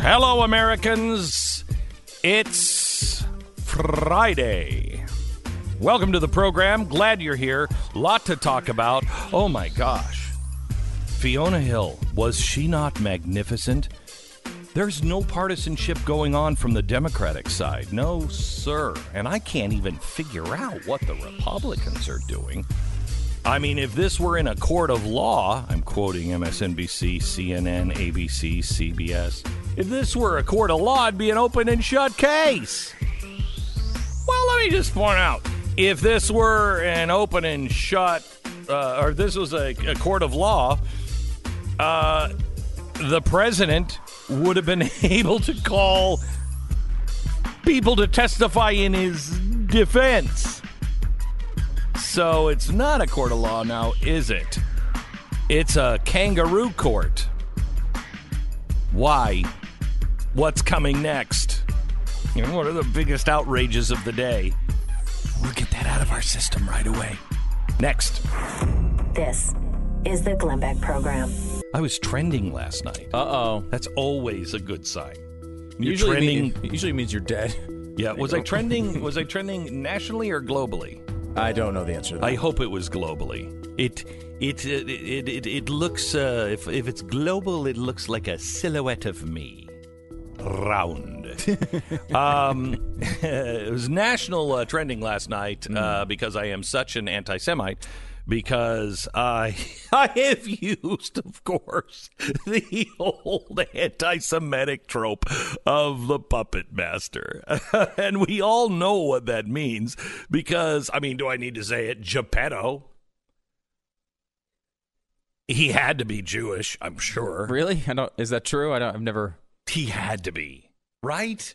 Hello, Americans. It's Friday. Welcome to the program. Glad you're here. Lot to talk about. Oh my gosh. Fiona Hill, was she not magnificent? There's no partisanship going on from the Democratic side. No, sir. And I can't even figure out what the Republicans are doing. I mean, if this were in a court of law, I'm quoting MSNBC, CNN, ABC, CBS. If this were a court of law, it'd be an open and shut case. Well, let me just point out if this were an open and shut, uh, or this was a, a court of law, uh, the president would have been able to call people to testify in his defense. So it's not a court of law now, is it? It's a kangaroo court. Why? What's coming next? You know, what are the biggest outrages of the day? We'll get that out of our system right away. Next. This is the Glenn Beck Program. I was trending last night. Uh oh. That's always a good sign. You're Usually, trending. mean, usually means you're dead. yeah, was I trending? Was I trending nationally or globally? I don't know the answer to that. I hope it was globally. It it it it, it, it looks uh, if if it's global, it looks like a silhouette of me, round. um, it was national uh, trending last night uh, because I am such an anti-Semite. Because I I have used, of course, the old anti-Semitic trope of the puppet master, and we all know what that means. Because I mean, do I need to say it? Geppetto. He had to be Jewish, I'm sure. really? I don't. Is that true? I don't. I've never. He had to be, right?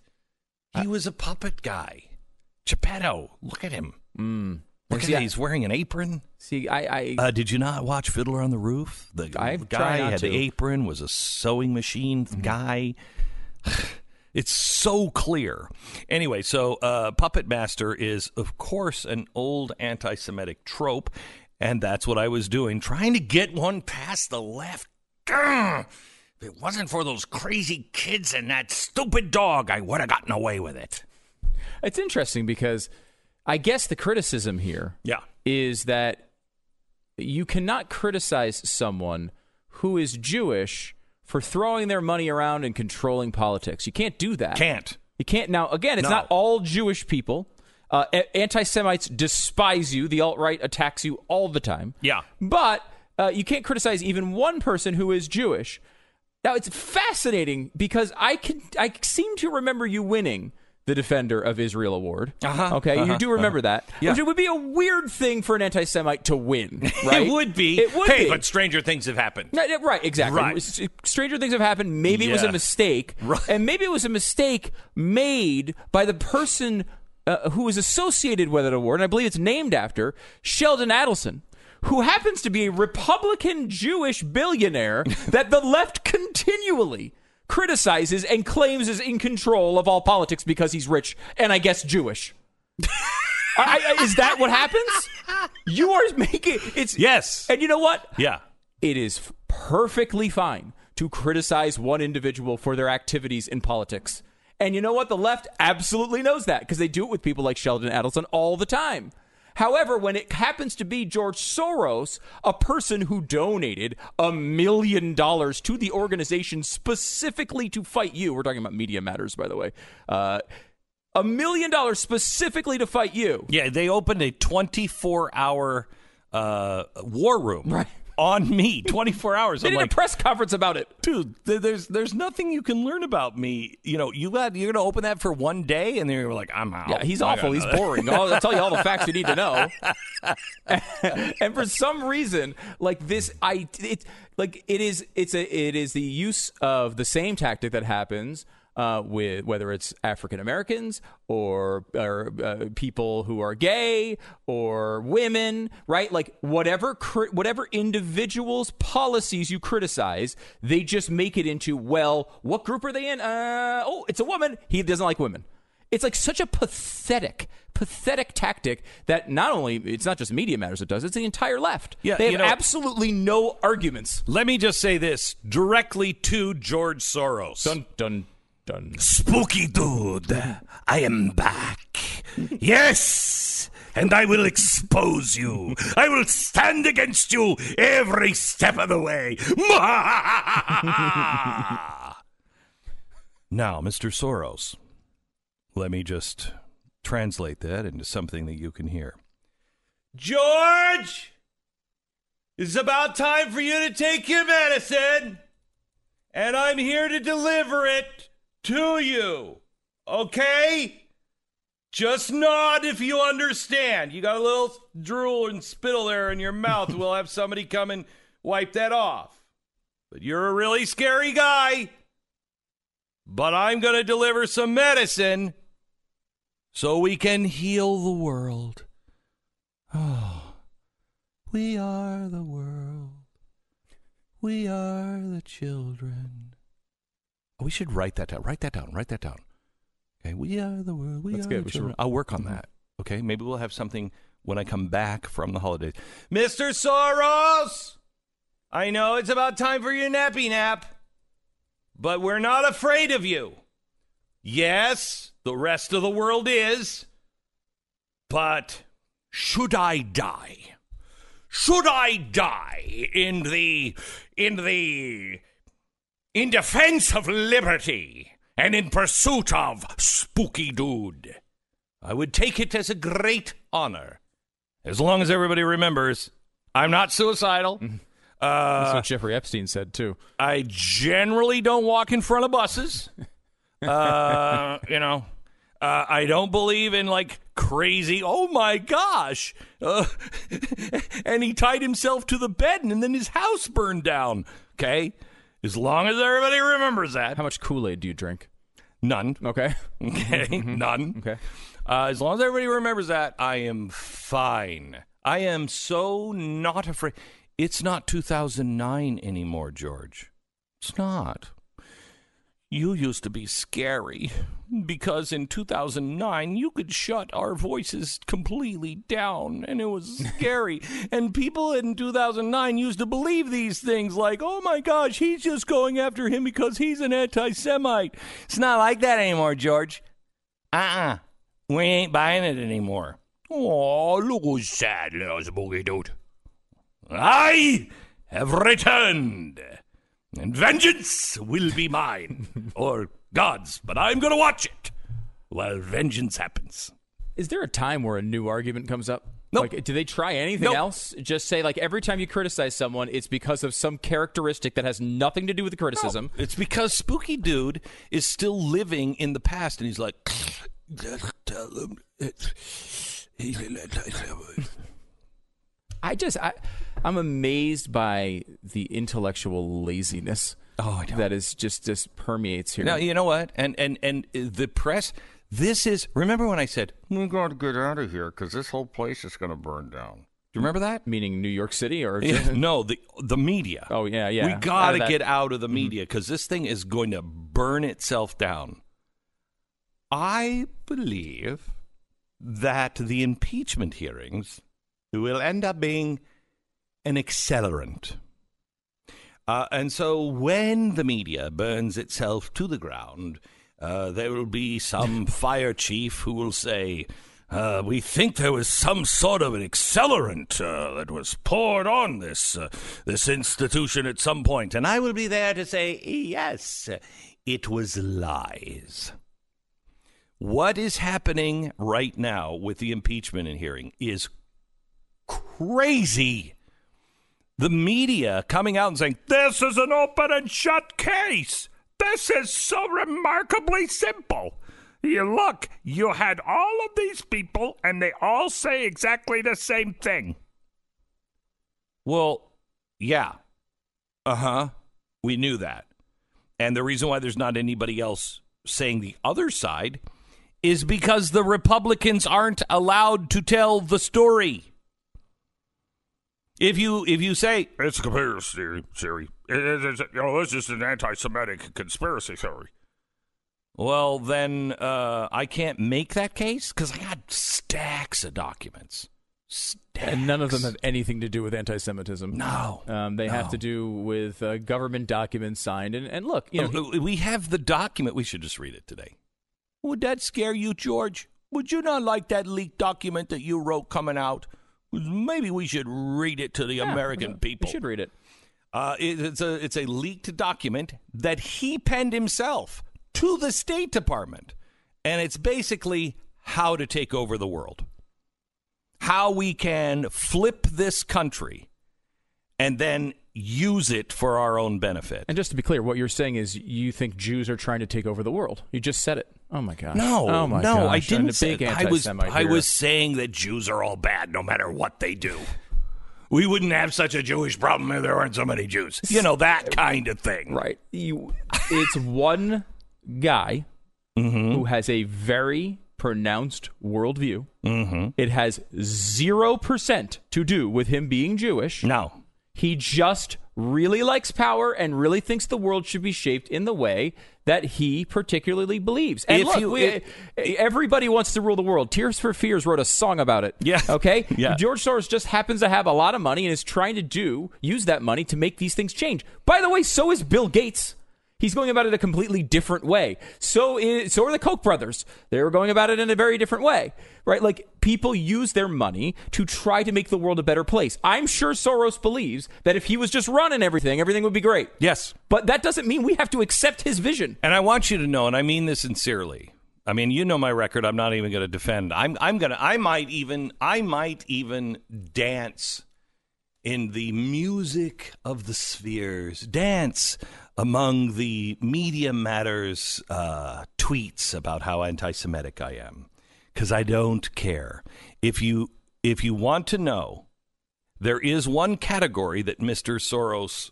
He was a puppet guy. Geppetto, look at him. Mm. Look See, at I- He's wearing an apron. See, I. I Uh, did you not watch Fiddler on the Roof? The I guy had the to. Mm-hmm. apron, was a sewing machine guy. It's so clear. Anyway, so uh, Puppet Master is, of course, an old anti Semitic trope, and that's what I was doing, trying to get one past the left. Grr! If it wasn't for those crazy kids and that stupid dog, I would have gotten away with it. it's interesting because I guess the criticism here Yeah. is that you cannot criticize someone who is Jewish for throwing their money around and controlling politics. You can't do that. Can't. You can't. Now, again, it's No. not all Jewish people. Uh, Anti Semites despise you. The alt right attacks you all the time. Yeah. But uh, you can't criticize even one person who is Jewish. Now, it's fascinating because I can I seem to remember you winning the Defender of Israel award. Uh-huh, Okay, you uh-huh, do remember that. Yeah. Which it would be a weird thing for an anti Semite to win, right? It would be. It would hey, be. but stranger things have happened. No, Right, exactly. Right. Stranger things have happened. Maybe it was a mistake, Right. and maybe it was a mistake made by the person uh, who is associated with that award, and I believe it's named after Sheldon Adelson, who happens to be a Republican Jewish billionaire that the left continually criticizes and claims is in control of all politics because he's rich and I guess Jewish. I, I, is that what happens? You are making it's Yes. and you know what? Yeah. it is perfectly fine to criticize one individual for their activities in politics. And you know what? The left absolutely knows that because they do it with people like Sheldon Adelson all the time. However, when it happens to be George Soros, a person who donated a million dollars to the organization specifically to fight you, we're talking about Media Matters, by the way, uh, a million dollars specifically to fight you. Yeah, they opened a 24 hour uh, war room Right. On me. 24 hours. They I'm did like, a press conference about it. dude, th- there's there's nothing you can learn about me. You know, you got you're gonna open that for one day, and then you're like, I'm out. Yeah, he's I awful. He's boring. I'll, I'll tell you all the facts you need to know. and for some reason, like this, I it like it is. It's a it is the use of the same tactic that happens. Uh, with whether it's African Americans or, or uh, people who are gay or women, right? Like whatever cri- whatever individuals' policies you criticize, they just make it into well, what group are they in? Uh, oh, it's a woman. He doesn't like women. It's like such a pathetic, pathetic tactic that not only it's not just Media Matters it does, it's the entire left. Yeah, they have you know- absolutely no arguments. Let me just say this directly to George Soros. Dun dun dun. Spooky dude, I am back. Yes, and I will expose you. I will stand against you every step of the way. now, Mr. Soros, let me just translate that into something that you can hear. George, it's about time for you to take your medicine and I'm here to deliver it to you. Okay? Just nod if you understand. You got a little drool and spittle there in your mouth. we'll have somebody come and wipe that off. But you're a really scary guy. But I'm going to deliver some medicine so we can heal the world. Oh, we are the world. We are the children. Oh, we should write that down. Write that down. Write that down. Okay, we are the world. We That's are good. the We should- I'll work on mm-hmm. that. Okay, maybe we'll have something when I come back from the holidays. Mr. Soros, I know it's about time for your nappy nap, but we're not afraid of you. Yes, the rest of the world is, but should I die? Should I die in the in the in defense of liberty and in pursuit of spooky dude? I would take it as a great honor, as long as everybody remembers I'm not suicidal. Uh, That's what Jeffrey Epstein said too. I generally don't walk in front of buses. Uh, you know, uh, I don't believe in like crazy. Oh my gosh! Uh, and he tied himself to the bed, and then his house burned down. Okay, as long as everybody remembers that. How much Kool Aid do you drink? None. Okay. Okay, none. Okay. Uh, as long as everybody remembers that, I am fine. I am so not afraid. It's not 2009 anymore, George. It's not. You used to be scary because in 2009 you could shut our voices completely down and it was scary. and people in 2009 used to believe these things like, oh my gosh, he's just going after him because he's an anti Semite. It's not like that anymore, George. Uh uh We ain't buying it anymore. Oh, look who's sad, little spooky dude. I have returned, and vengeance will be mine, or God's, but I'm going to watch it while vengeance happens. Is there a time where a new argument comes up? Nope. Like, do they try anything Nope. else? Just say like every time you criticize someone, it's because of some characteristic that has nothing to do with the criticism. No. It's because Spooky Dude is still living in the past, and he's like, just tell him. I just I I'm amazed by the intellectual laziness. Oh, that is just just permeates here. Now you know what, and and and the press. This is. Remember when I said we got to get out of here because this whole place is going to burn down. Do you remember that? Meaning New York City or no, the the media. Oh, yeah, yeah. We got to get out of the mm-hmm. media because this thing is going to burn itself down. I believe that the impeachment hearings will end up being an accelerant. Uh, and so when the media burns itself to the ground, uh, there will be some fire chief who will say, uh, we think there was some sort of an accelerant uh, that was poured on this uh, this institution at some point, and I will be there to say yes, it was lies. What is happening right now with the impeachment and hearing is crazy. The media coming out and saying, This is an open and shut case. This is so remarkably simple. You look, you had all of these people, and they all say exactly the same thing. Well, yeah. Uh huh. We knew that. And the reason why there's not anybody else saying the other side is because the Republicans aren't allowed to tell the story. If you if you say it's a conspiracy theory, theory, it- it- it's- you know, it's just an anti-Semitic conspiracy theory. Well, then uh, I can't make that case because I got stacks of documents. Stacks. And none of them have anything to do with anti-Semitism. No. Um, they have to do with uh, government documents signed. And, and look, you know, Uh, we have the document. We should just read it today. Would that scare you, George? Would you not like that leaked document that you wrote coming out? Maybe we should read it to the yeah, American people. should read it. Uh, it- it's a it's a leaked document that he penned himself to the State Department, and it's basically how to take over the world, how we can flip this country, and then use it for our own benefit. And just to be clear, what you're saying is you think Jews are trying to take over the world. You just said it. Oh my god! No, oh my no, I gosh. I'm didn't say. I was I was saying that Jews are all bad, no matter what they do. We wouldn't have such a Jewish problem if there weren't so many Jews. You know that kind of thing. right. You, it's one guy Mm-hmm. who has a very pronounced worldview. Mm-hmm. It has zero percent to do with him being Jewish. No. He just really likes power and really thinks the world should be shaped in the way that he particularly believes. And If look, you- we- if- eh, everybody wants to rule the world. Tears for Fears wrote a song about it. Yeah. Okay. Yeah. George Soros just happens to have a lot of money and is trying to do use that money to make these things change. By the way, so is Bill Gates. He's going about it a completely different way. So is, so are the Koch brothers. They were going about it in a very different way, right? Like people use their money to try to make the world a better place. I'm sure Soros believes that if he was just running everything, everything would be great. Yes. But that doesn't mean we have to accept his vision. And I want you to know, and I mean this sincerely. I mean, you know my record. I'm not even going to defend. I'm I'm going to I might even I might even dance in the music of the spheres. Dance among the media matters uh, tweets about how anti-Semitic I am because I don't care. If you if you want to know, there is one category that Mr. Soros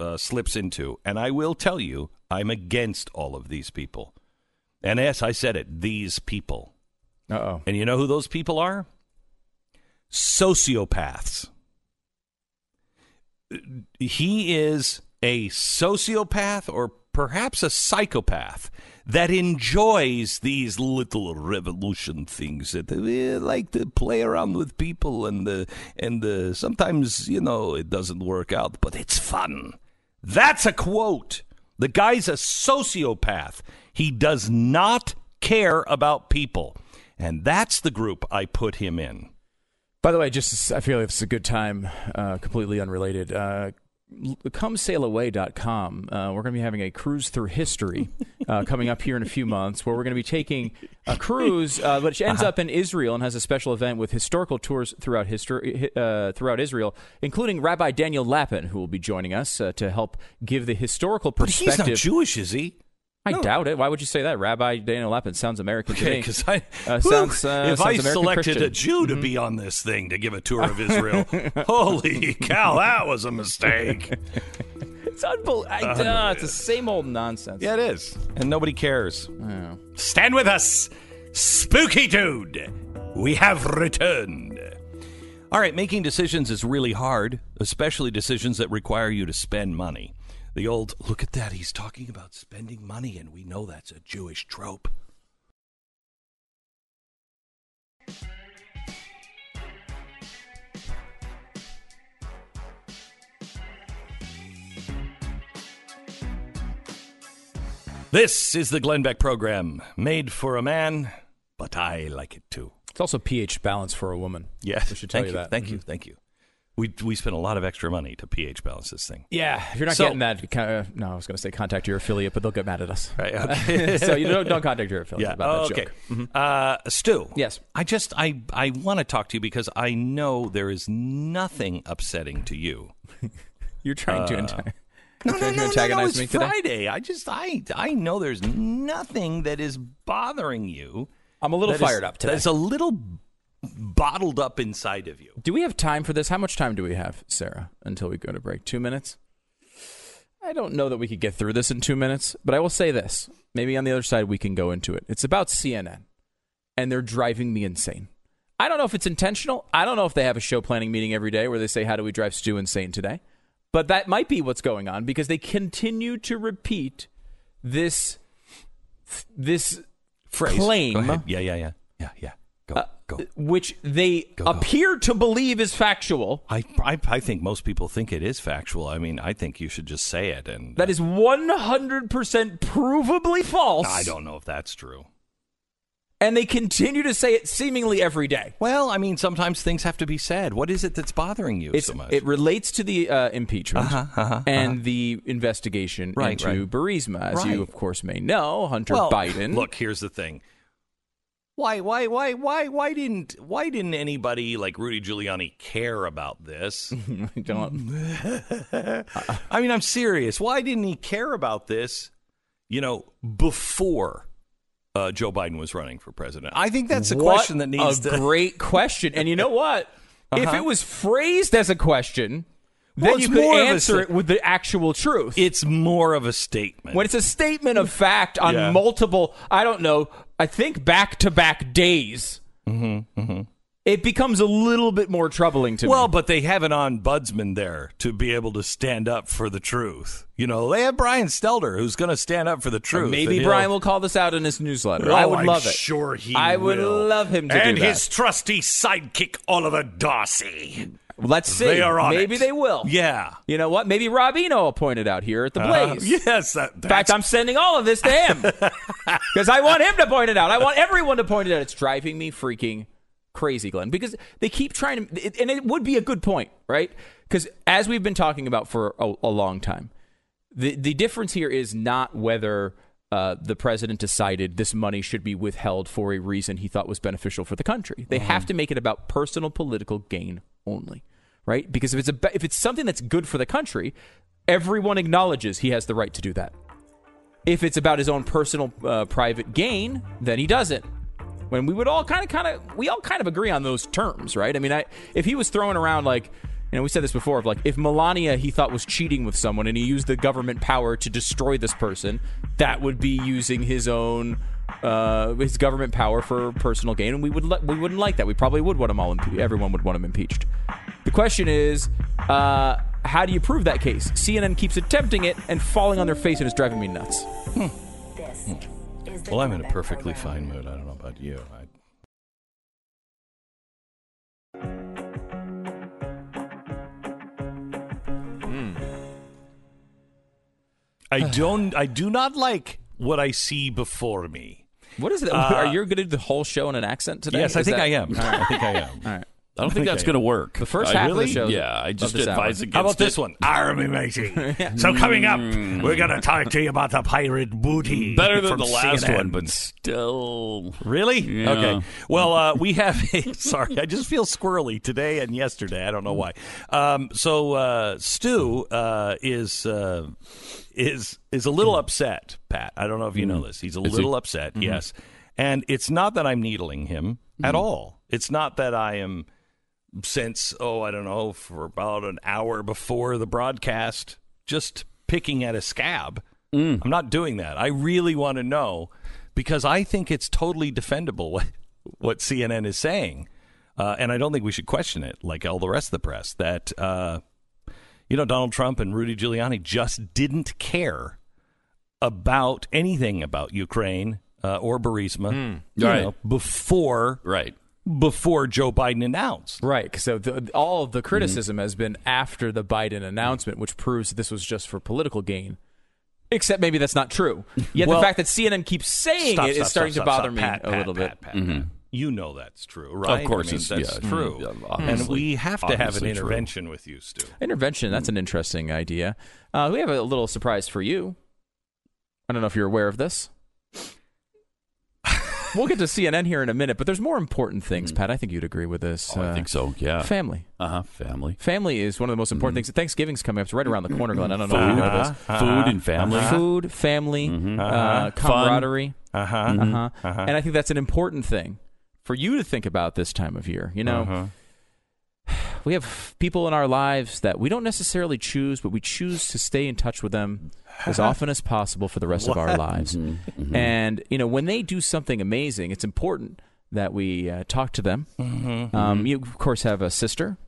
uh, slips into, and I will tell you, I'm against all of these people. And yes, I said it, these people. Uh oh. And you know who those people are? Sociopaths. He is a sociopath or perhaps a psychopath that enjoys these little revolution things that they like to play around with people and the and the sometimes you know it doesn't work out but it's fun. That's a quote. The guy's a sociopath. He does not care about people. And that's the group i put him in. By the way, just I feel like it's a good time, uh, completely unrelated. Uh, ComeSailAway.com. Uh, we're going to be having a cruise through history uh, coming up here in a few months, where we're going to be taking a cruise, uh, which ends up in Israel and has a special event with historical tours throughout history, uh, throughout Israel, including Rabbi Daniel Lapin, who will be joining us uh, to help give the historical perspective. but he's not jewish is he I No. doubt it. Why would you say that? Rabbi Daniel Lapin sounds American to Okay, me. because I Uh, sounds, uh, if I American selected Christian. a Jew to be on this thing to give a tour of Israel, holy cow, that was a mistake. It's unbelievable. uh, it's the same old nonsense. yeah, it is, and nobody cares. Yeah. Stand with us, spooky dude. We have returned. All right, making decisions is really hard, especially decisions that require you to spend money. The old look at that, he's talking about spending money, and we know that's a Jewish trope. This is the Glenn Beck program, made for a man, but I like it too. It's also pH balance for a woman. Yes, I should tell thank you that. Thank you, mm-hmm. thank you. We we spent a lot of extra money to pH balance this thing. Yeah, if you're not So- getting that, of, no, I was going to say contact your affiliate, but they'll get mad at us. Right. Okay. so you don't, don't contact your affiliate yeah. about Oh, that okay. joke. Mm-hmm. Uh, Stu. Yes. I just I I want to talk to you because I know there is nothing upsetting to you. You're trying to enti- Uh, No, no, no, no, no. It's me today? Friday. I just I I know there's nothing that is bothering you. I'm a little that is- fired up today. That's a little bottled up inside of you. Do we have time for this? How much time do we have, Sarah, until we go to break? Two minutes? I don't know that we could get through this in two minutes, but I will say this. Maybe on the other side we can go into it. It's about CNN, and they're driving me insane. I don't know if it's intentional. I don't know if they have a show planning meeting every day where they say, How do we drive Stu insane today? But that might be what's going on because they continue to repeat this this Phrase. claim. Yeah, yeah, yeah, yeah, yeah. Go, uh, go. which they Go, go. appear to believe is factual, I, I, I think most people think it is factual. I mean, I think you should just say it. And that is 100% provably false. I don't know if that's true. And they continue to say it seemingly every day. Well, I mean, sometimes things have to be said. What is it that's bothering you It's, so much? it relates to the uh, impeachment Uh-huh, uh-huh, and the investigation Right, into right. Burisma. As Right. you, of course, may know, Hunter Biden. Look, here's the thing. Why, why, why, why, why didn't, why didn't anybody like Rudy Giuliani care about this? I don't- I mean, I'm serious. Why didn't he care about this? You know, before uh, Joe Biden was running for president. I think that's a What question that needs a to. great question. And you know what? If Uh-huh. it was phrased as a question, Well, then you could more of a answer sta- it with the actual truth. it's more of a statement. when it's a statement of fact on Yeah. multiple, I don't know, I think back to back days, mm-hmm, mm-hmm. it becomes a little bit more troubling to well, me. Well, but they have an ombudsman there to be able to stand up for the truth. You know, they have Brian Stelter who's going to stand up for the truth. Maybe and Brian will call this out in his newsletter. Oh, I would I'm love it. Sure, he. I would will. love him to and do that. And his trusty sidekick Oliver Darcy. Let's see. They are on Maybe it. they will. Yeah. You know what? Maybe Robino will point it out here at the Uh, Blaze. yes. That, In fact, I'm sending all of this to him because I want him to point it out. I want everyone to point it out. It's driving me freaking crazy, Glenn, because they keep trying to, it, and it would be a good point, right? Because as we've been talking about for a, a long time, the the difference here is not whether. Uh, the president decided this money should be withheld for a reason he thought was beneficial for the country. They have to make it about personal political gain only, right? Because if it's a if it's something that's good for the country, everyone acknowledges he has the right to do that. If it's about his own personal uh, private gain, then he doesn't. When we would all kind of, kind of, we all kind of agree on those terms, right? I mean, I if he was throwing around like, you know, we said this before, of like if Melania he thought was cheating with someone and he used the government power to destroy this person, that would be using his own. Uh, his government power for personal gain, and we would le- we wouldn't like that. We probably would want him all. Impe- everyone would want him impeached. The question is, uh, how do you prove that case? CNN keeps attempting it and falling on their face, and it's driving me nuts. This is Well, I'm in a perfectly fine mood. I don't know about you. I... I don't. I do not like what I see before me. What is it? Are you going to do the whole show in an accent today? Yes, I Is think that- I am. All right. I think I am. All right. I don't think that's going to work. The first I half of the show Yeah, I just advise hour. against How about it. this one? Army matey. So coming up, we're going to talk to you about the pirate booty. Better than the last CNN. one, but still. Really? Yeah. Okay. Well, uh, we have. A, sorry, I just feel squirrely today and yesterday. I don't know why. Um, so uh, Stu uh, is uh, is is a little upset. Pat, I don't know if you know this. He's a Is he? little upset. Yes, and it's not that I'm needling him at all. It's not that I am since oh I don't know for about an hour before the broadcast just picking at a scab. I'm not doing that. I really want to know because I think it's totally defendable what what CNN is saying, uh, and I don't think we should question it like all the rest of the press that uh, you know Donald Trump and Rudy Giuliani just didn't care about anything about Ukraine uh, or Burisma you Right. know, before Right. Before Joe Biden announced. Right. So the, all of the mm-hmm. criticism has been after the Biden announcement, which proves this was just for political gain. Except maybe that's not true. Yet Well- the fact that CNN keeps saying Stop, it is stop, starting stop, to bother stop. me Pat, a Pat, little Pat, bit. Pat. Mm-hmm. Mm-hmm. You know that's true, right? Of course I mean, it's- that's yeah, true. yeah, and we have to have an Obviously true. intervention with you, Stu. Intervention. That's an interesting idea. Uh, we have a little surprise for you. I don't know if you're aware of this. We'll get to CNN here in a minute, but there's more important things, Pat. I think you'd agree with this. Oh, I Uh, think so. Yeah. Family. Uh huh. Family. Family is one of the most important things. Thanksgiving's coming up. It's right around the corner, Glenn. I don't know if Food. you know this. Uh-huh. Food and family. Food, family, uh, camaraderie. Uh huh. Uh-huh. And I think that's an important thing for you to think about this time of year. You know, Uh-huh. we have people in our lives that we don't necessarily choose, but we choose to stay in touch with them as often as possible for the rest of our lives. Mm-hmm. And, you know, when they do something amazing, it's important that we uh, talk to them. Um, you, of course, have a sister.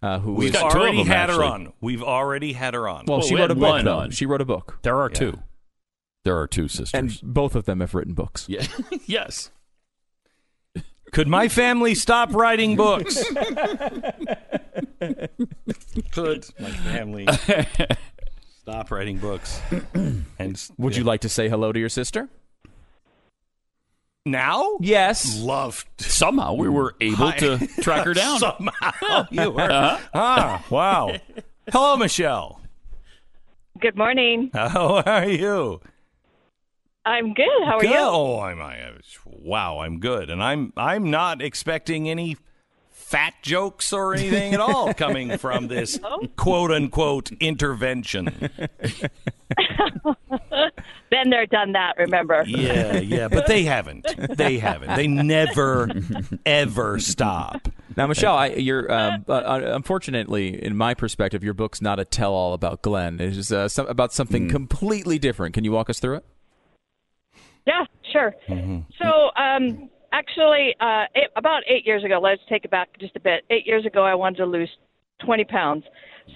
Uh, who We've got already them, had her on. We've already had her on. well, Well, she we wrote a book. on. She wrote a book. There are Yeah. two. There are two sisters. and both of them have written books. yeah. yes. Could my family stop writing books? Could my family stop writing books? And s- Would you like to say hello to your sister? now? Yes. Love Somehow we were able Hi. to track her down. somehow you were. Ah, wow. Hello, Michelle. Good morning. How are you? I'm good. How are Good. you? Oh, I'm. I, wow, I'm good, and I'm. I'm not expecting any fat jokes or anything at all coming from this quote unquote intervention. Been there, done that. Remember? Yeah, yeah, but they haven't. They haven't. They never, ever stop. Now, Michelle, I, you're um, uh, uh, unfortunately, in my perspective, your book's not a tell-all about Glenn. It is uh, some, about something completely different. Can you walk us through it? Yeah, sure. So, um, actually, uh, eight, about eight years ago, let's take it back just a bit. Eight years ago, I wanted to lose 20 pounds.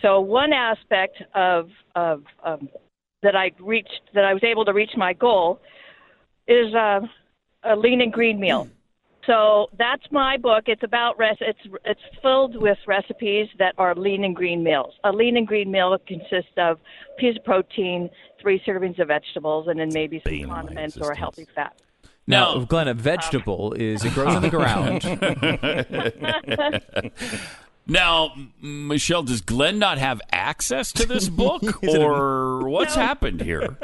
So, one aspect of of um, that I reached, that I was able to reach my goal, is uh, a lean and green meal. So that's my book. It's about res- it's it's filled with recipes that are lean and green meals. A lean and green meal consists of a piece of protein, three servings of vegetables, and then maybe some Bane condiments or a healthy fat. Now, No. Glenn, a um, vegetable is it grows in the ground. Now, Michelle, does Glenn not have access to this book, or what's happened here?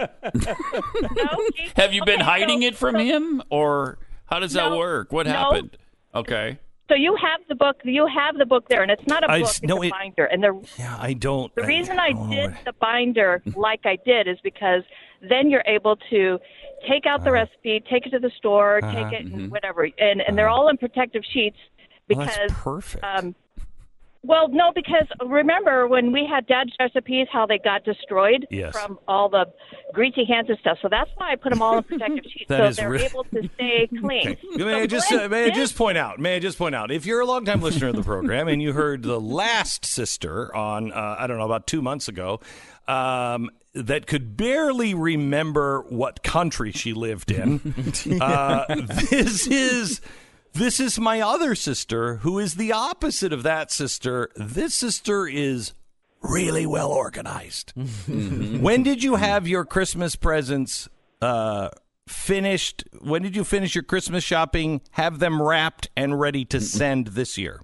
Have you been hiding it from him, or how does that work? What No. happened? Okay. So you have the book. You have the book there, and it's not a book. s- It's no, a it- binder. And the Yeah, I don't. the reason I know did the binder like I did is because then you're able to take out Uh-huh. the recipe, take it to the store, take it, and whatever, and and they're all in protective sheets because Uh-huh. that's perfect. Um, well, no, because remember when we had Dad's recipes, how they got destroyed Yes. from all the greasy hands and stuff. So that's why I put them all in protective sheets, so they're really- able to stay clean. Okay. May So I just uh, may I just point out? May I just point out? If you're a longtime listener of the program and you heard the last sister on uh, I don't know about two months ago, um, that could barely remember what country she lived in. uh, this is. This is my other sister, who is the opposite of that sister. This sister is really well organized. when did you have your Christmas presents uh, finished? When did you finish your Christmas shopping? Have them wrapped and ready to send this year?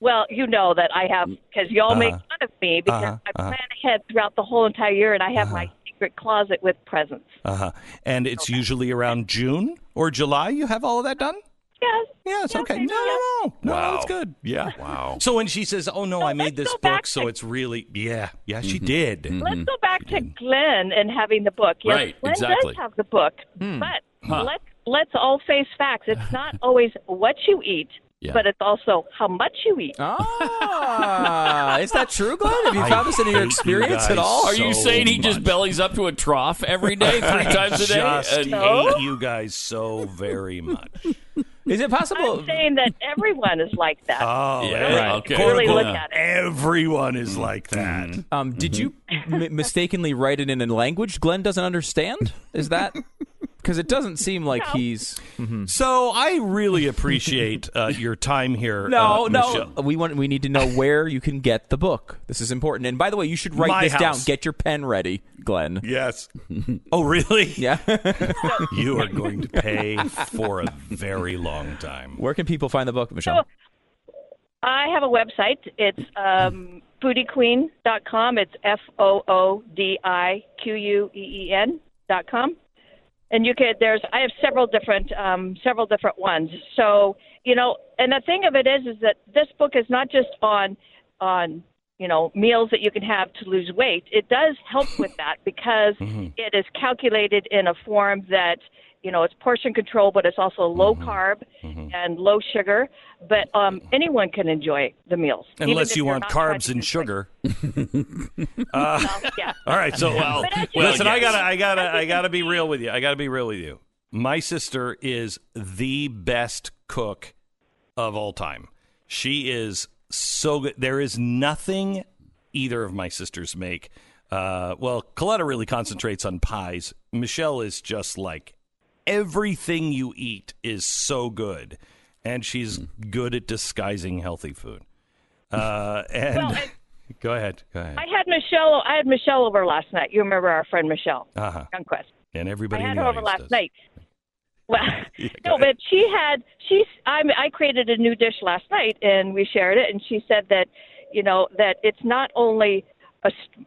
Well, you know that I have because y'all make Uh-huh. fun of me because Uh-huh. I Uh-huh. plan ahead throughout the whole entire year, and I have my secret closet with presents. Uh huh. And it's usually around June or July. You have all of that done? Yes. Yes. Yes, okay. No, do. no, no. No, Wow. that's good. Yeah. Wow. So when she says, "Oh no, I made this book," back so it's really yeah, yeah, she did. Let's go back to Glenn and having the book. Yes, Right, Glenn exactly. does have the book, Hmm. but Huh. let's let's all face facts. It's not always what you eat, Yeah. but it's also how much you eat. Ah, is that true, Glenn? Have you I found this in your experience guys at all? Are you saying he just bellies up to a trough every day, three times a day? Just And- hate you guys so very much. Is it possible? I'm saying that everyone is like that. Oh, Yeah, right. okay. really look unquote, at it. Everyone is like that. Um, did you m- mistakenly write it in a language Glenn doesn't understand? Is that because it doesn't seem like he's So I really appreciate uh, your time here. no uh, no. Michelle. We want we need to know where you can get the book. This is important. And by the way, you should write My this down. Get your pen ready, Glenn. Yes. Oh, really? Yeah. You are going to pay for a very long time. where can people find the book, Michelle? I have a website. It's um, foodiequeen.com. It's F O O D I Q U E E N dot com. And you could there's I have several different um, several different ones. So you know, and the thing of it is, is that this book is not just on on you know meals that you can have to lose weight. It does help with that because it is calculated in a form that you know it's portion control, but it's also low carb and low sugar. But um, anyone can enjoy the meals, Unless you want carbs and to sugar. Well, yeah. All right, so well, I well, listen, I gotta, I gotta, I gotta be real with you. I gotta be real with you. My sister is the best cook of all time. She is so good. There is nothing either of my sisters make Uh, well, Coletta really concentrates on pies. Michelle is just like everything you eat is so good, and she's good at disguising healthy food. Uh, and Well, and- go ahead, go ahead. I had Michelle. I had Michelle over last night. You remember our friend Michelle Uh-huh. Youngquest? And I everybody had her over last does. night. Well, go no, ahead. but she had she's I I created a new dish last night and we shared it and she said that you know that it's not only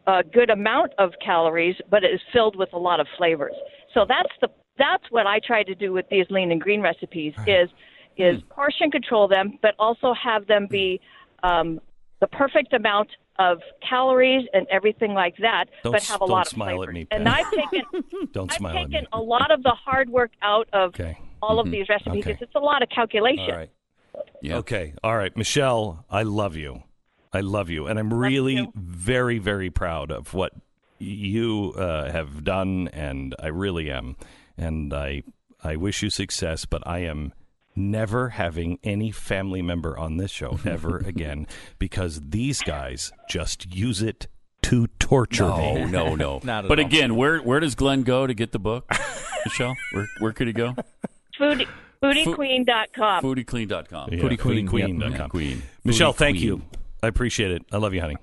a good amount of calories but it is filled with a lot of flavors. So that's the that's what I try to do with these lean and green recipes is is Hmm. portion control them but also have them be um, the perfect amount of calories and everything like that, Don't but have a lot don't of smile at me, and I've taken Don't I've smile at taken me. a lot of the hard work out of Okay. all of these recipes. Okay. It's a lot of calculation. All right. Yeah. Okay. All right. Michelle, I love you. I love you. And I'm really very, very proud of what you uh, have done. And I really am. And I, I wish you success, but I am never having any family member on this show ever again because these guys just use it to torture No, me. no, no. no. but all. again, where where does Glenn go to get the book, Michelle? Where where could he go? Food, foodiequeen.com. FoodieClean.com. Yeah, Foodie Queen, foodiequeen.com. Yeah, Queen. Michelle, thank Queen. you. I appreciate it. I love you, honey.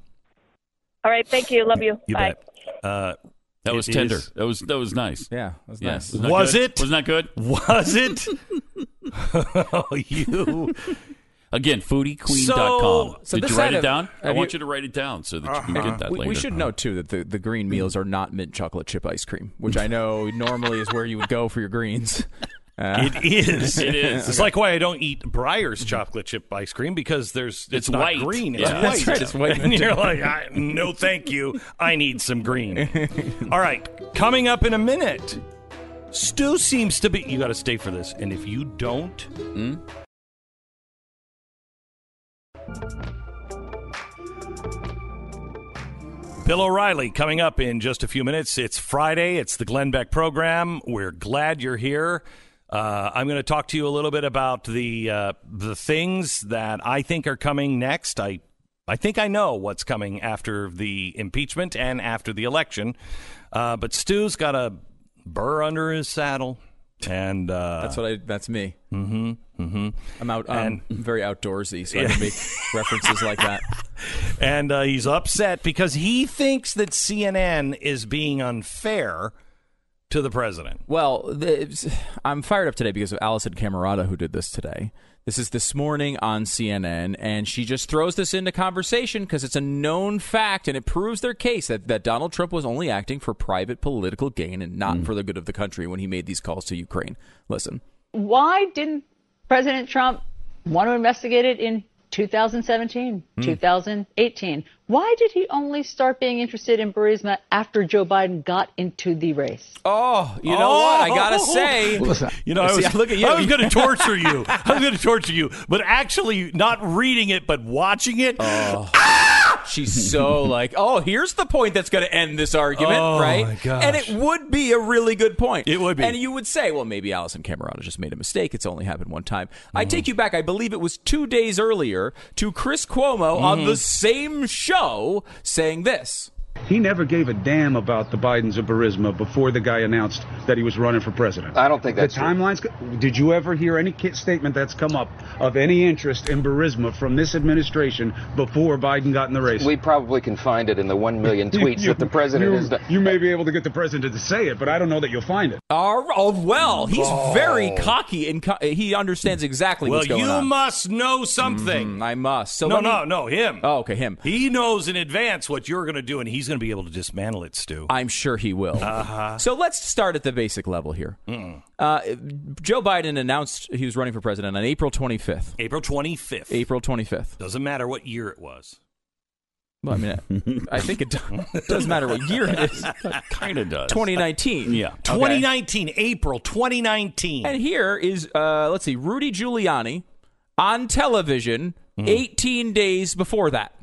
All right. Thank you. Love you. You Bye. bet. Uh, That was It tender. is- That was that was nice. Yeah, that's Yeah. nice. Wasn't that Was good? it? Wasn't that good? Was it? oh, you. Again, foodiequeen.com. So- so Did you write side it of- down? I want you- you to write it down so that you can uh, get that We, later. we should note too that the, the green meals are not mint chocolate chip ice cream, which I know normally is where you would go for your greens. Uh, It is. It is. It's like why I don't eat Breyer's chocolate chip ice cream because there's it's, It's not white. green. It's Yeah. white. That's right, it's white. And you're like, I, no, thank you. I need some green. All right, coming up in a minute. Stu seems to be. You got to stay for this, and if you don't, Bill O'Reilly coming up in just a few minutes. It's Friday. It's the Glenn Beck program. We're glad you're here. Uh, I'm going to talk to you a little bit about the uh, the things that I think are coming next. I I think I know what's coming after the impeachment and after the election. Uh, but Stu's got a burr under his saddle, and uh, that's what I. That's me. Mm-hmm. Mm-hmm. I'm out. I'm very outdoorsy, so I can make references like that. and uh, he's upset because he thinks that CNN is being unfair to the president. Well, the, I'm fired up today because of Alisyn Camerota, who did this today. This is this morning on CNN, and she just throws this into conversation because it's a known fact and it proves their case that, that Donald Trump was only acting for private political gain and not mm. for the good of the country when he made these calls to Ukraine. Listen. why didn't President Trump want to investigate it in 2017, 2018? Hmm. Why did he only start being interested in Burisma after Joe Biden got into the race? Oh, you know what? I gotta oh! say, You know, I See, look at you. I was going to torture you. I was going to torture you, but actually, not reading it, but watching it. Oh. Ah! She's so like, oh, here's the point that's going to end this argument, Oh, right? my gosh. And it would be a really good point. It would be. And you would say, well, maybe Alisyn Camerota just made a mistake. It's only happened one time. Mm-hmm. I take you back. I believe it was two days earlier to Chris Cuomo on Mm-hmm. the same show saying this. He never gave a damn about the Bidens of Burisma before the guy announced that he was running for president. I don't think that's the true. timelines. Did you ever hear any statement that's come up of any interest in Burisma from this administration before Biden got in the race? We probably can find it in the one million tweets you- that the president you, has done. You may be able to get the president to say it, but I don't know that you'll find it. Oh, oh, well, he's very cocky and co- he understands exactly well, what's going you must know something. Mm, I must. So no, me- no, no, him. Oh, okay, him. He knows in advance what you're going to do, and he's going to be able to dismantle it, Stu. I'm sure he will. Uh-huh. So let's start at the basic level here. Uh, Joe Biden announced he was running for president on April 25th. April 25th. April 25th. Doesn't matter what year it was. Well, I mean, I think it do- doesn't matter what year it is. kind of does. 2019. Yeah. Okay. 2019, April 2019. And here is, uh, let's see, Rudy Giuliani on television Hmm. 18 days before that.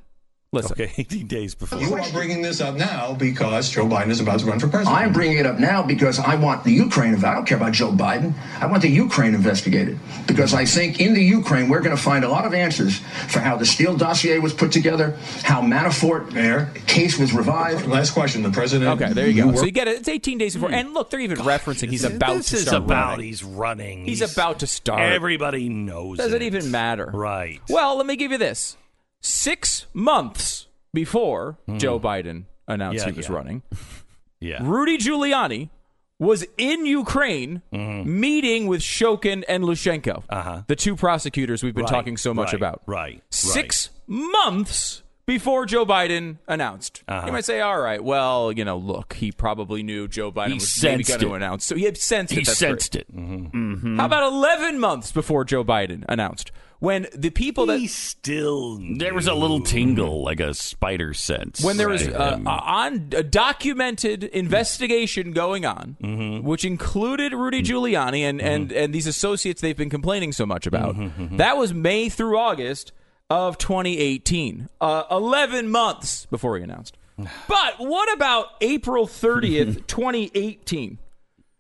Listen. Okay, 18 days before. You are bringing this up now because Joe Biden is about to run for president. I'm bringing it up now because I want the Ukraine. I don't care about Joe Biden. I want the Ukraine investigated because I think in the Ukraine we're going to find a lot of answers for how the Steele dossier was put together, how Manafort Mayor. case was revived. Last question. The president. Okay, there you go. were- so you get it. It's 18 days before. Hmm. And look, they're even referencing he's about this to is start about running. he's running. He's about to start. Everybody knows. Doesn't it. even matter. Right. Well, let me give you this. Six months before Joe Biden announced. Yeah, he was yeah. running, Yeah. Rudy Giuliani was in Ukraine meeting with Shokin and Lutsenko, Mm-hmm. Uh-huh. the two prosecutors we've been Right, talking so much right, about. Right. Six months before Joe Biden announced. Uh-huh. You might say, all right, well, you know, look, he probably knew Joe Biden He was going to announce. So he had sensed He it. Great. sensed it. Mm-hmm. How about 11 months before Joe Biden announced? When the people Right. He that. still. There was a little tingle, like a spider sense. When there was Right. uh, uh, on a documented investigation going on, Mm-hmm. which included Rudy Giuliani and, and, and these associates they've been complaining so much about, Mm-hmm, that was May through August of 2018. Uh, 11 months before he announced. But what about April 30th, 2018?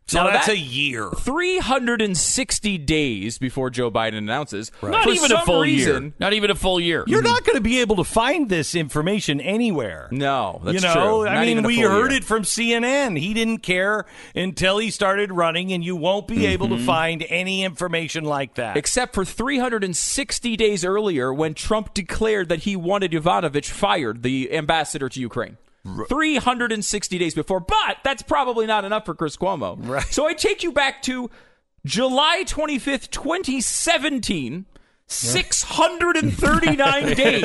So Now that's that- a year. 360 days before Joe Biden announces. not For even a full reason, year. Not even a full year. You're not going to be able to find this information anywhere. No, that's you know, true. I Not mean, we heard year. it from CNN. He didn't care until he started running, and you won't be able to mm-hmm. find any information like that. Except for 360 days earlier when Trump declared that he wanted Yovanovitch fired, the ambassador to Ukraine. 360 days before. But that's probably not enough for Chris Cuomo. Right. So I take you back to July 25th, 2017. 639 days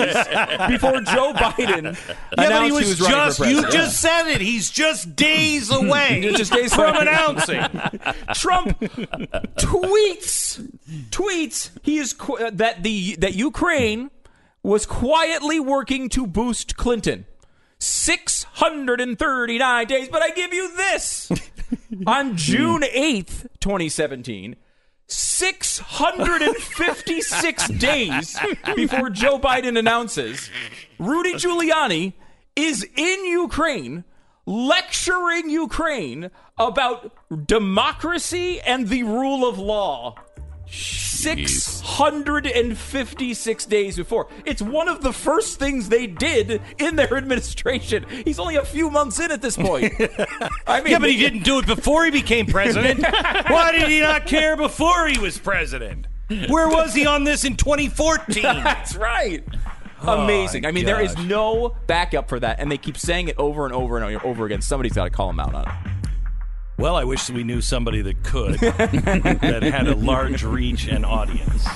before Joe Biden yeah, but announced he was, was just, you president. just said it. He's just days away Just days from announcing. Trump tweets tweets he is qu- that the that Ukraine was quietly working to boost Clinton. 639 days, but I give you this. On June 8th, 2017, 656 days before Joe Biden announces, Rudy Giuliani is in Ukraine lecturing Ukraine about democracy and the rule of law. 656 days before. It's one of the first things they did in their administration. He's only a few months in at this point. I mean, Yeah, but he didn't do it before he became president. Why did he not care before he was president? Where was he on this in 2014? That's right. Amazing. Oh, I mean, there is no backup for that, and they keep saying it over and over and over again. Somebody's got to call him out on it. Well, I wish we knew somebody that could, that had a large reach and audience.